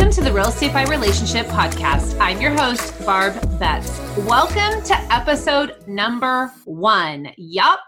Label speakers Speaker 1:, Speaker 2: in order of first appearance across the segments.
Speaker 1: Welcome to the Real Estate by Relationship podcast. I'm your host, Barb Betts. Welcome to episode number one. Yup,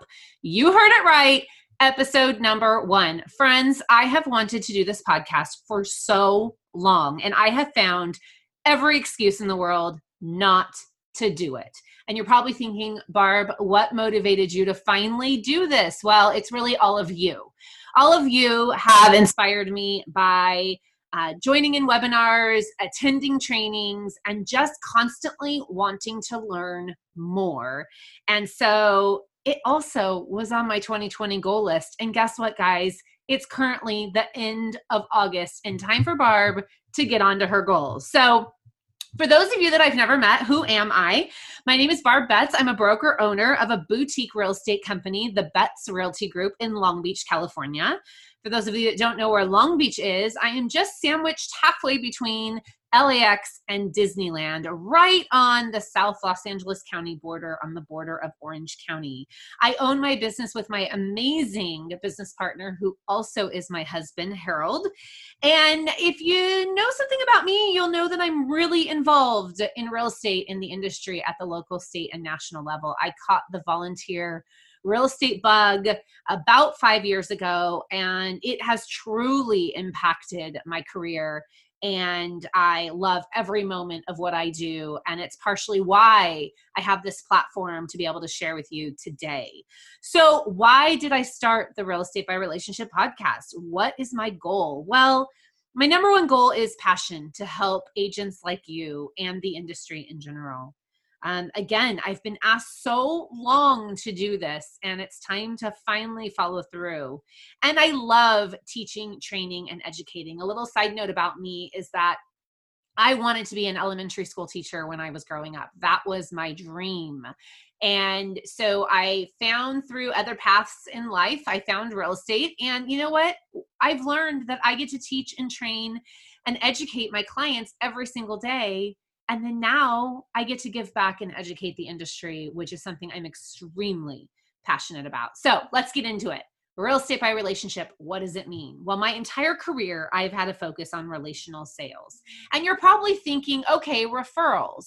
Speaker 1: you heard it right. Episode number one. Friends, I have wanted to do this podcast for so long, and I have found every excuse in the world not to do it. And you're probably thinking, Barb, what motivated you to finally do this? Well, it's really all of you. All of you have inspired me by uh, joining in webinars, attending trainings, and just constantly wanting to learn more. And so it also was on my 2020 goal list. And guess what, guys? It's currently the end of August and time for Barb to get onto her goals. So for those of you that I've never met, who am I? My name is Barb Betts. I'm a broker owner of a boutique real estate company, the Betts Realty Group in Long Beach, California. For those of you that don't know where Long Beach is, I am just sandwiched halfway between LAX and Disneyland, right on the South Los Angeles County border, on the border of Orange County. I own my business with my amazing business partner, who also is my husband, Harold. And if you know something about me, you'll know that I'm really involved in real estate in the industry at the local, state, and national level. I caught the volunteer real estate bug about five years ago, and it has truly impacted my career and I love every moment of what I do. And it's partially why I have this platform to be able to share with you today. So, why did I start the Real Estate by Relationship podcast? What is my goal? Well, my number one goal is passion to help agents like you and the industry in general. Um, again, I've been asked so long to do this, and it's time to finally follow through. And I love teaching, training, and educating. A little side note about me is that I wanted to be an elementary school teacher when I was growing up. That was my dream. And so I found through other paths in life, I found real estate. And you know what? I've learned that I get to teach and train and educate my clients every single day and then now I get to give back and educate the industry, which is something I'm extremely passionate about. So let's get into it. Real estate by relationship, what does it mean? Well, my entire career, I've had a focus on relational sales. And you're probably thinking, okay, referrals.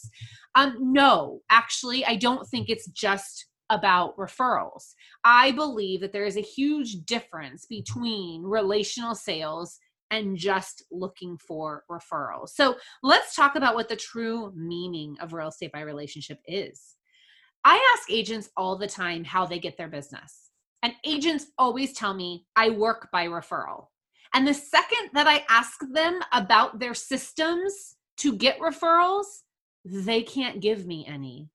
Speaker 1: Um, no, actually, I don't think it's just about referrals. I believe that there is a huge difference between relational sales and just looking for referrals. So let's talk about what the true meaning of real estate by relationship is. I ask agents all the time how they get their business. And agents always tell me, I work by referral. And the second that I ask them about their systems to get referrals, they can't give me any.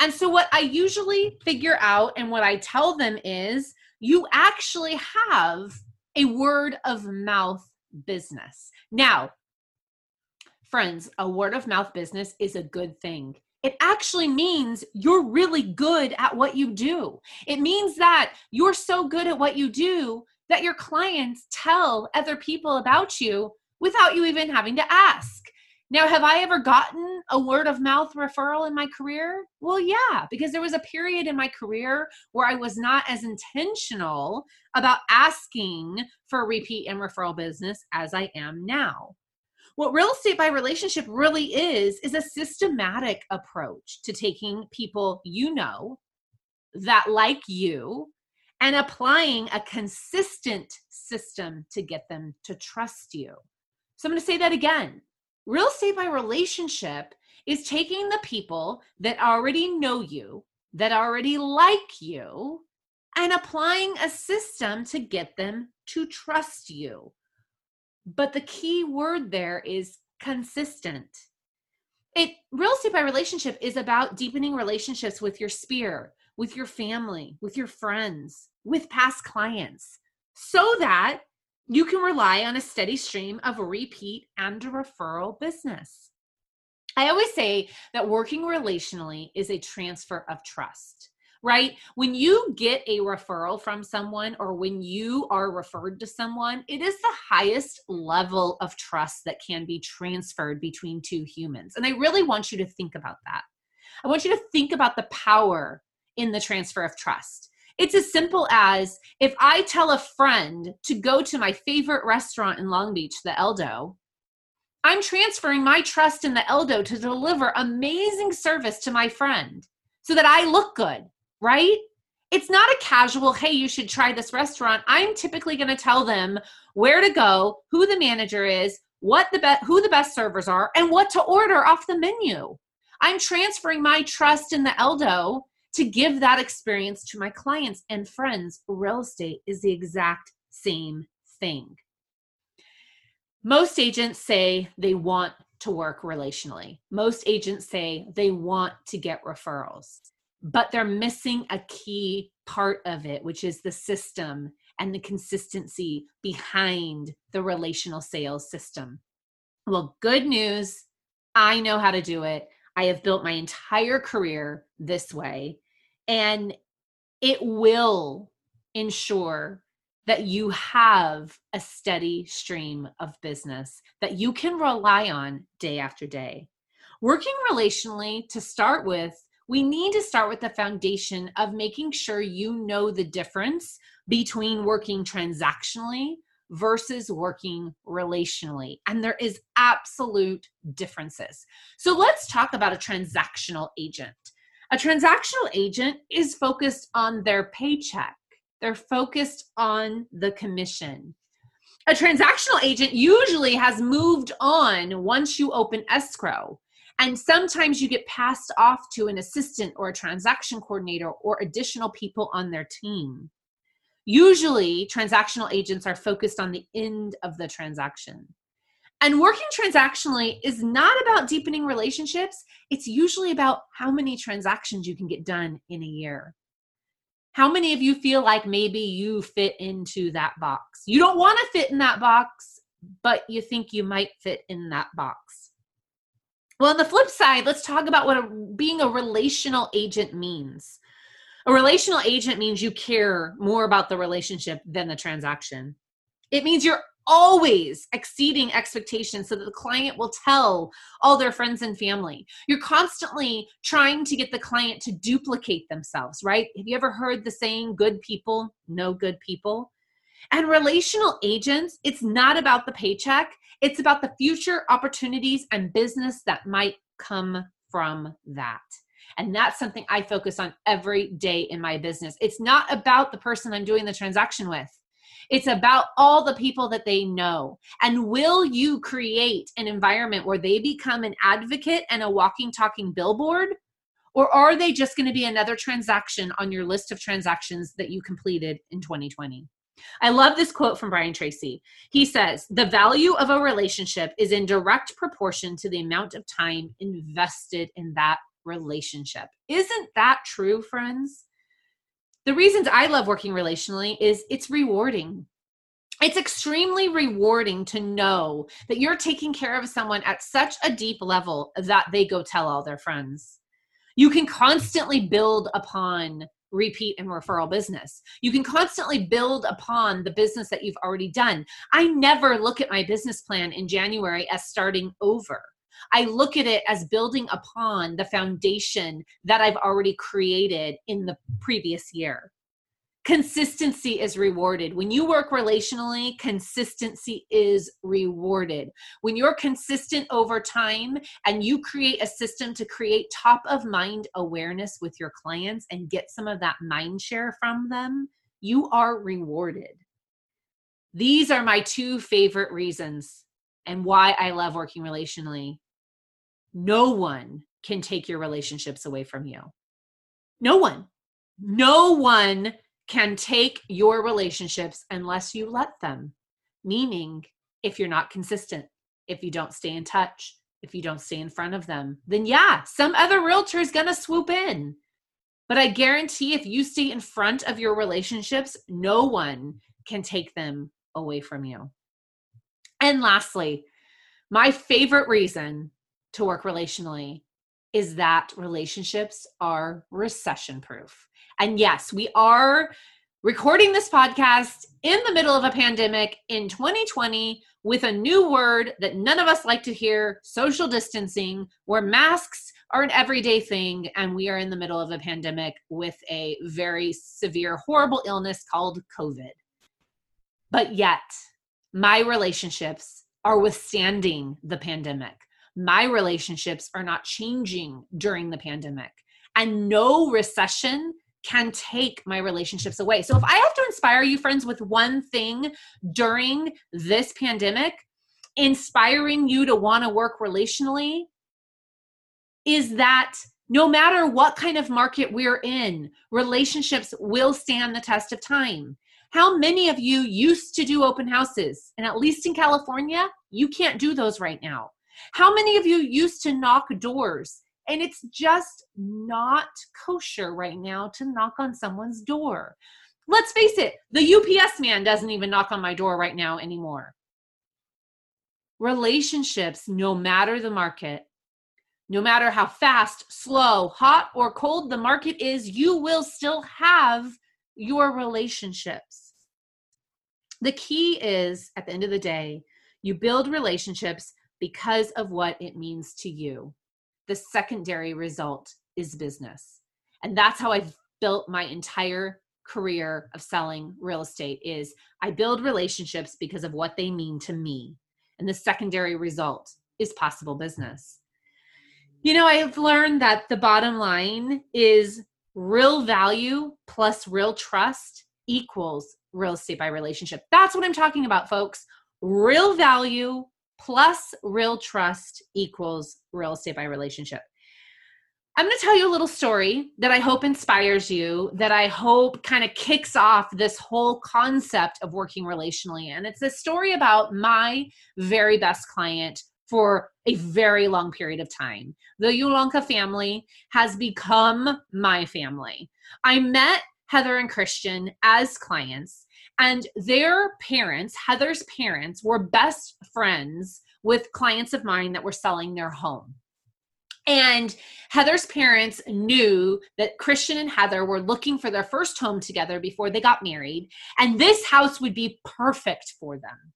Speaker 1: And so, what I usually figure out and what I tell them is, you actually have a word of mouth business. Now, friends, a word of mouth business is a good thing. It actually means you're really good at what you do. It means that you're so good at what you do that your clients tell other people about you without you even having to ask. Now, have I ever gotten a word of mouth referral in my career? Well, yeah, because there was a period in my career where I was not as intentional about asking for repeat and referral business as I am now. What real estate by relationship really is, is a systematic approach to taking people you know that like you and applying a consistent system to get them to trust you. So I'm going to say that again Real estate by relationship is taking the people that already know you, that already like you, and applying a system to get them to trust you. But the key word there is consistent. It real estate by relationship is about deepening relationships with your sphere, with your family, with your friends, with past clients, so that you can rely on a steady stream of repeat and referral business. I always say that working relationally is a transfer of trust, right? When you get a referral from someone or when you are referred to someone, it is the highest level of trust that can be transferred between two humans. And I really want you to think about that. I want you to think about the power in the transfer of trust. It's as simple as if I tell a friend to go to my favorite restaurant in Long Beach, the Eldo, I'm transferring my trust in the Eldo to deliver amazing service to my friend so that I look good, right? It's not a casual, hey, you should try this restaurant. I'm typically going to tell them where to go, who the manager is, what the be- who the best servers are, and what to order off the menu. I'm transferring my trust in the Eldo to give that experience to my clients and friends. Real estate is the exact same thing. Most agents say they want to work relationally. Most agents say they want to get referrals, but they're missing a key part of it, which is the system and the consistency behind the relational sales system. Well, good news. I know how to do it. I have built my entire career this way, and it will ensure that you have a steady stream of business that you can rely on day after day. Working relationally to start with, we need to start with the foundation of making sure you know the difference between working transactionally versus working relationally. And there is absolute differences. So let's talk about a transactional agent. A transactional agent is focused on their paycheck they're focused on the commission. A transactional agent usually has moved on once you open escrow. And sometimes you get passed off to an assistant or a transaction coordinator or additional people on their team. Usually, transactional agents are focused on the end of the transaction. And working transactionally is not about deepening relationships, it's usually about how many transactions you can get done in a year. How many of you feel like maybe you fit into that box? You don't want to fit in that box, but you think you might fit in that box. Well, on the flip side, let's talk about what a, being a relational agent means. A relational agent means you care more about the relationship than the transaction. It means you're always exceeding expectations so that the client will tell all their friends and family. You're constantly trying to get the client to duplicate themselves, right? Have you ever heard the saying, good people, know good people? And relational agents, it's not about the paycheck, it's about the future opportunities and business that might come from that. And that's something I focus on every day in my business. It's not about the person I'm doing the transaction with. It's about all the people that they know. And will you create an environment where they become an advocate and a walking, talking billboard? Or are they just going to be another transaction on your list of transactions that you completed in 2020? I love this quote from Brian Tracy. He says, The value of a relationship is in direct proportion to the amount of time invested in that relationship. Isn't that true, friends? The reasons I love working relationally is it's rewarding. It's extremely rewarding to know that you're taking care of someone at such a deep level that they go tell all their friends. You can constantly build upon repeat and referral business. You can constantly build upon the business that you've already done. I never look at my business plan in January as starting over. I look at it as building upon the foundation that I've already created in the previous year. Consistency is rewarded. When you work relationally, consistency is rewarded. When you're consistent over time and you create a system to create top of mind awareness with your clients and get some of that mind share from them, you are rewarded. These are my two favorite reasons and why I love working relationally no one can take your relationships away from you. No one. No one can take your relationships unless you let them. Meaning, if you're not consistent, if you don't stay in touch, if you don't stay in front of them, then yeah, some other realtor is going to swoop in. But I guarantee if you stay in front of your relationships, no one can take them away from you. And lastly, my favorite reason to work relationally is that relationships are recession proof. And yes, we are recording this podcast in the middle of a pandemic in 2020 with a new word that none of us like to hear social distancing, where masks are an everyday thing. And we are in the middle of a pandemic with a very severe, horrible illness called COVID. But yet, my relationships are withstanding the pandemic. My relationships are not changing during the pandemic. And no recession can take my relationships away. So if I have to inspire you, friends, with one thing during this pandemic, inspiring you to want to work relationally, is that no matter what kind of market we're in, relationships will stand the test of time. How many of you used to do open houses? And at least in California, you can't do those right now. How many of you used to knock doors? And it's just not kosher right now to knock on someone's door. Let's face it, the UPS man doesn't even knock on my door right now anymore. Relationships, no matter the market, no matter how fast, slow, hot, or cold the market is, you will still have your relationships. The key is at the end of the day, you build relationships because of what it means to you. The secondary result is business. And that's how I've built my entire career of selling real estate is I build relationships because of what they mean to me. And the secondary result is possible business. You know, I've learned that the bottom line is real value plus real trust equals real estate by relationship. That's what I'm talking about, folks. Real value plus real trust equals real estate by relationship. I'm going to tell you a little story that I hope inspires you, that I hope kind of kicks off this whole concept of working relationally. And it's a story about my very best client for a very long period of time. The Yulonka family has become my family. I met Heather and Christian as clients, and their parents, Heather's parents, were best friends with clients of mine that were selling their home. And Heather's parents knew that Christian and Heather were looking for their first home together before they got married, and this house would be perfect for them.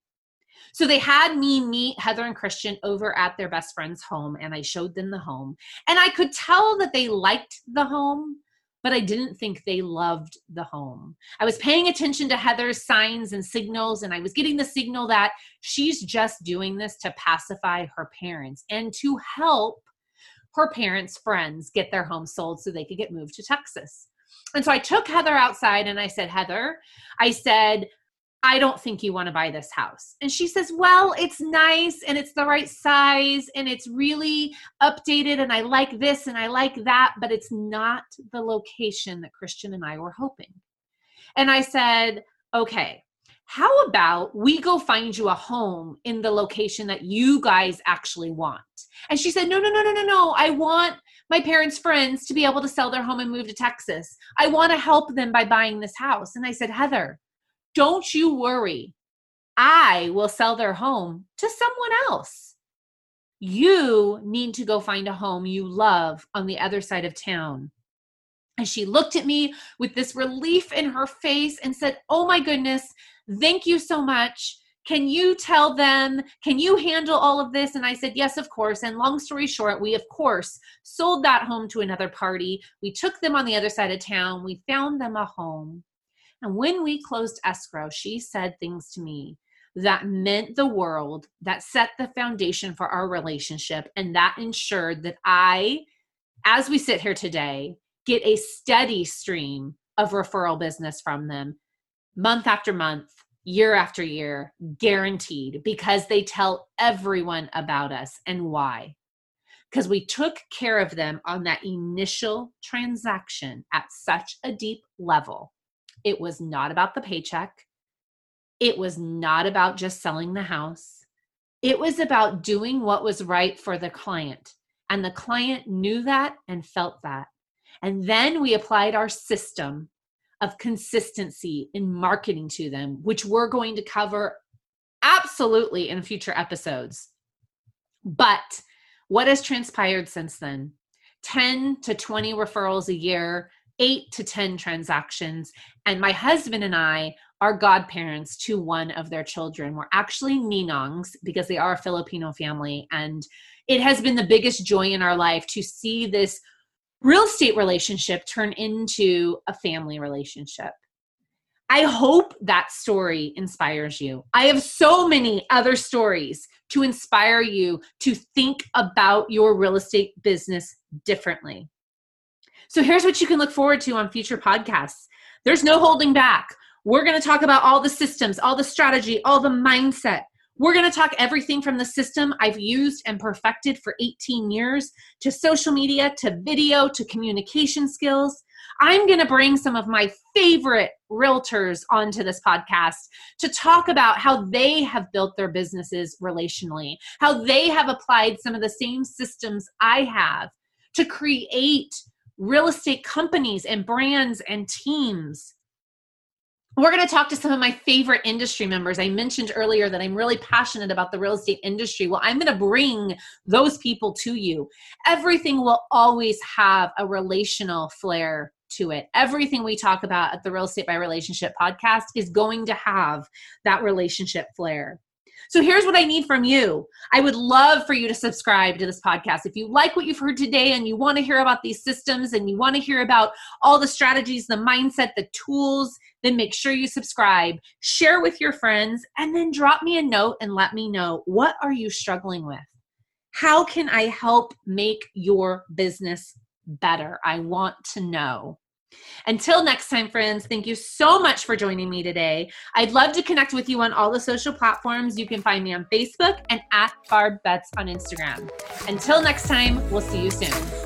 Speaker 1: So they had me meet Heather and Christian over at their best friend's home, and I showed them the home. And I could tell that they liked the home, but I didn't think they loved the home. I was paying attention to Heather's signs and signals, and I was getting the signal that she's just doing this to pacify her parents and to help her parents' friends get their home sold so they could get moved to Texas. And so I took Heather outside and I said, Heather, I said, I don't think you want to buy this house. And she says, Well, it's nice and it's the right size and it's really updated and I like this and I like that, but it's not the location that Christian and I were hoping. And I said, Okay, how about we go find you a home in the location that you guys actually want? And she said, No, no, no, no, no, no. I want my parents' friends to be able to sell their home and move to Texas. I want to help them by buying this house. And I said, Heather, don't you worry. I will sell their home to someone else. You need to go find a home you love on the other side of town. And she looked at me with this relief in her face and said, Oh my goodness, thank you so much. Can you tell them? Can you handle all of this? And I said, Yes, of course. And long story short, we, of course, sold that home to another party. We took them on the other side of town. We found them a home. And when we closed escrow, she said things to me that meant the world, that set the foundation for our relationship, and that ensured that I, as we sit here today, get a steady stream of referral business from them month after month, year after year, guaranteed, because they tell everyone about us and why. Because we took care of them on that initial transaction at such a deep level it was not about the paycheck. It was not about just selling the house. It was about doing what was right for the client. And the client knew that and felt that. And then we applied our system of consistency in marketing to them, which we're going to cover absolutely in future episodes. But what has transpired since then? 10 to 20 referrals a year, eight to 10 transactions. And my husband and I are godparents to one of their children. We're actually Ninongs because they are a Filipino family. And it has been the biggest joy in our life to see this real estate relationship turn into a family relationship. I hope that story inspires you. I have so many other stories to inspire you to think about your real estate business differently. So here's what you can look forward to on future podcasts. There's no holding back. We're going to talk about all the systems, all the strategy, all the mindset. We're going to talk everything from the system I've used and perfected for 18 years to social media, to video, to communication skills. I'm going to bring some of my favorite realtors onto this podcast to talk about how they have built their businesses relationally, how they have applied some of the same systems I have to create real estate companies and brands and teams. We're going to talk to some of my favorite industry members. I mentioned earlier that I'm really passionate about the real estate industry. Well, I'm going to bring those people to you. Everything will always have a relational flair to it. Everything we talk about at the Real Estate by Relationship podcast is going to have that relationship flair. So here's what I need from you. I would love for you to subscribe to this podcast. If you like what you've heard today and you want to hear about these systems and you want to hear about all the strategies, the mindset, the tools, then make sure you subscribe, share with your friends, and then drop me a note and let me know what are you struggling with? How can I help make your business better? I want to know. Until next time, friends, thank you so much for joining me today. I'd love to connect with you on all the social platforms. You can find me on Facebook and at Barb Betts on Instagram. Until next time, we'll see you soon.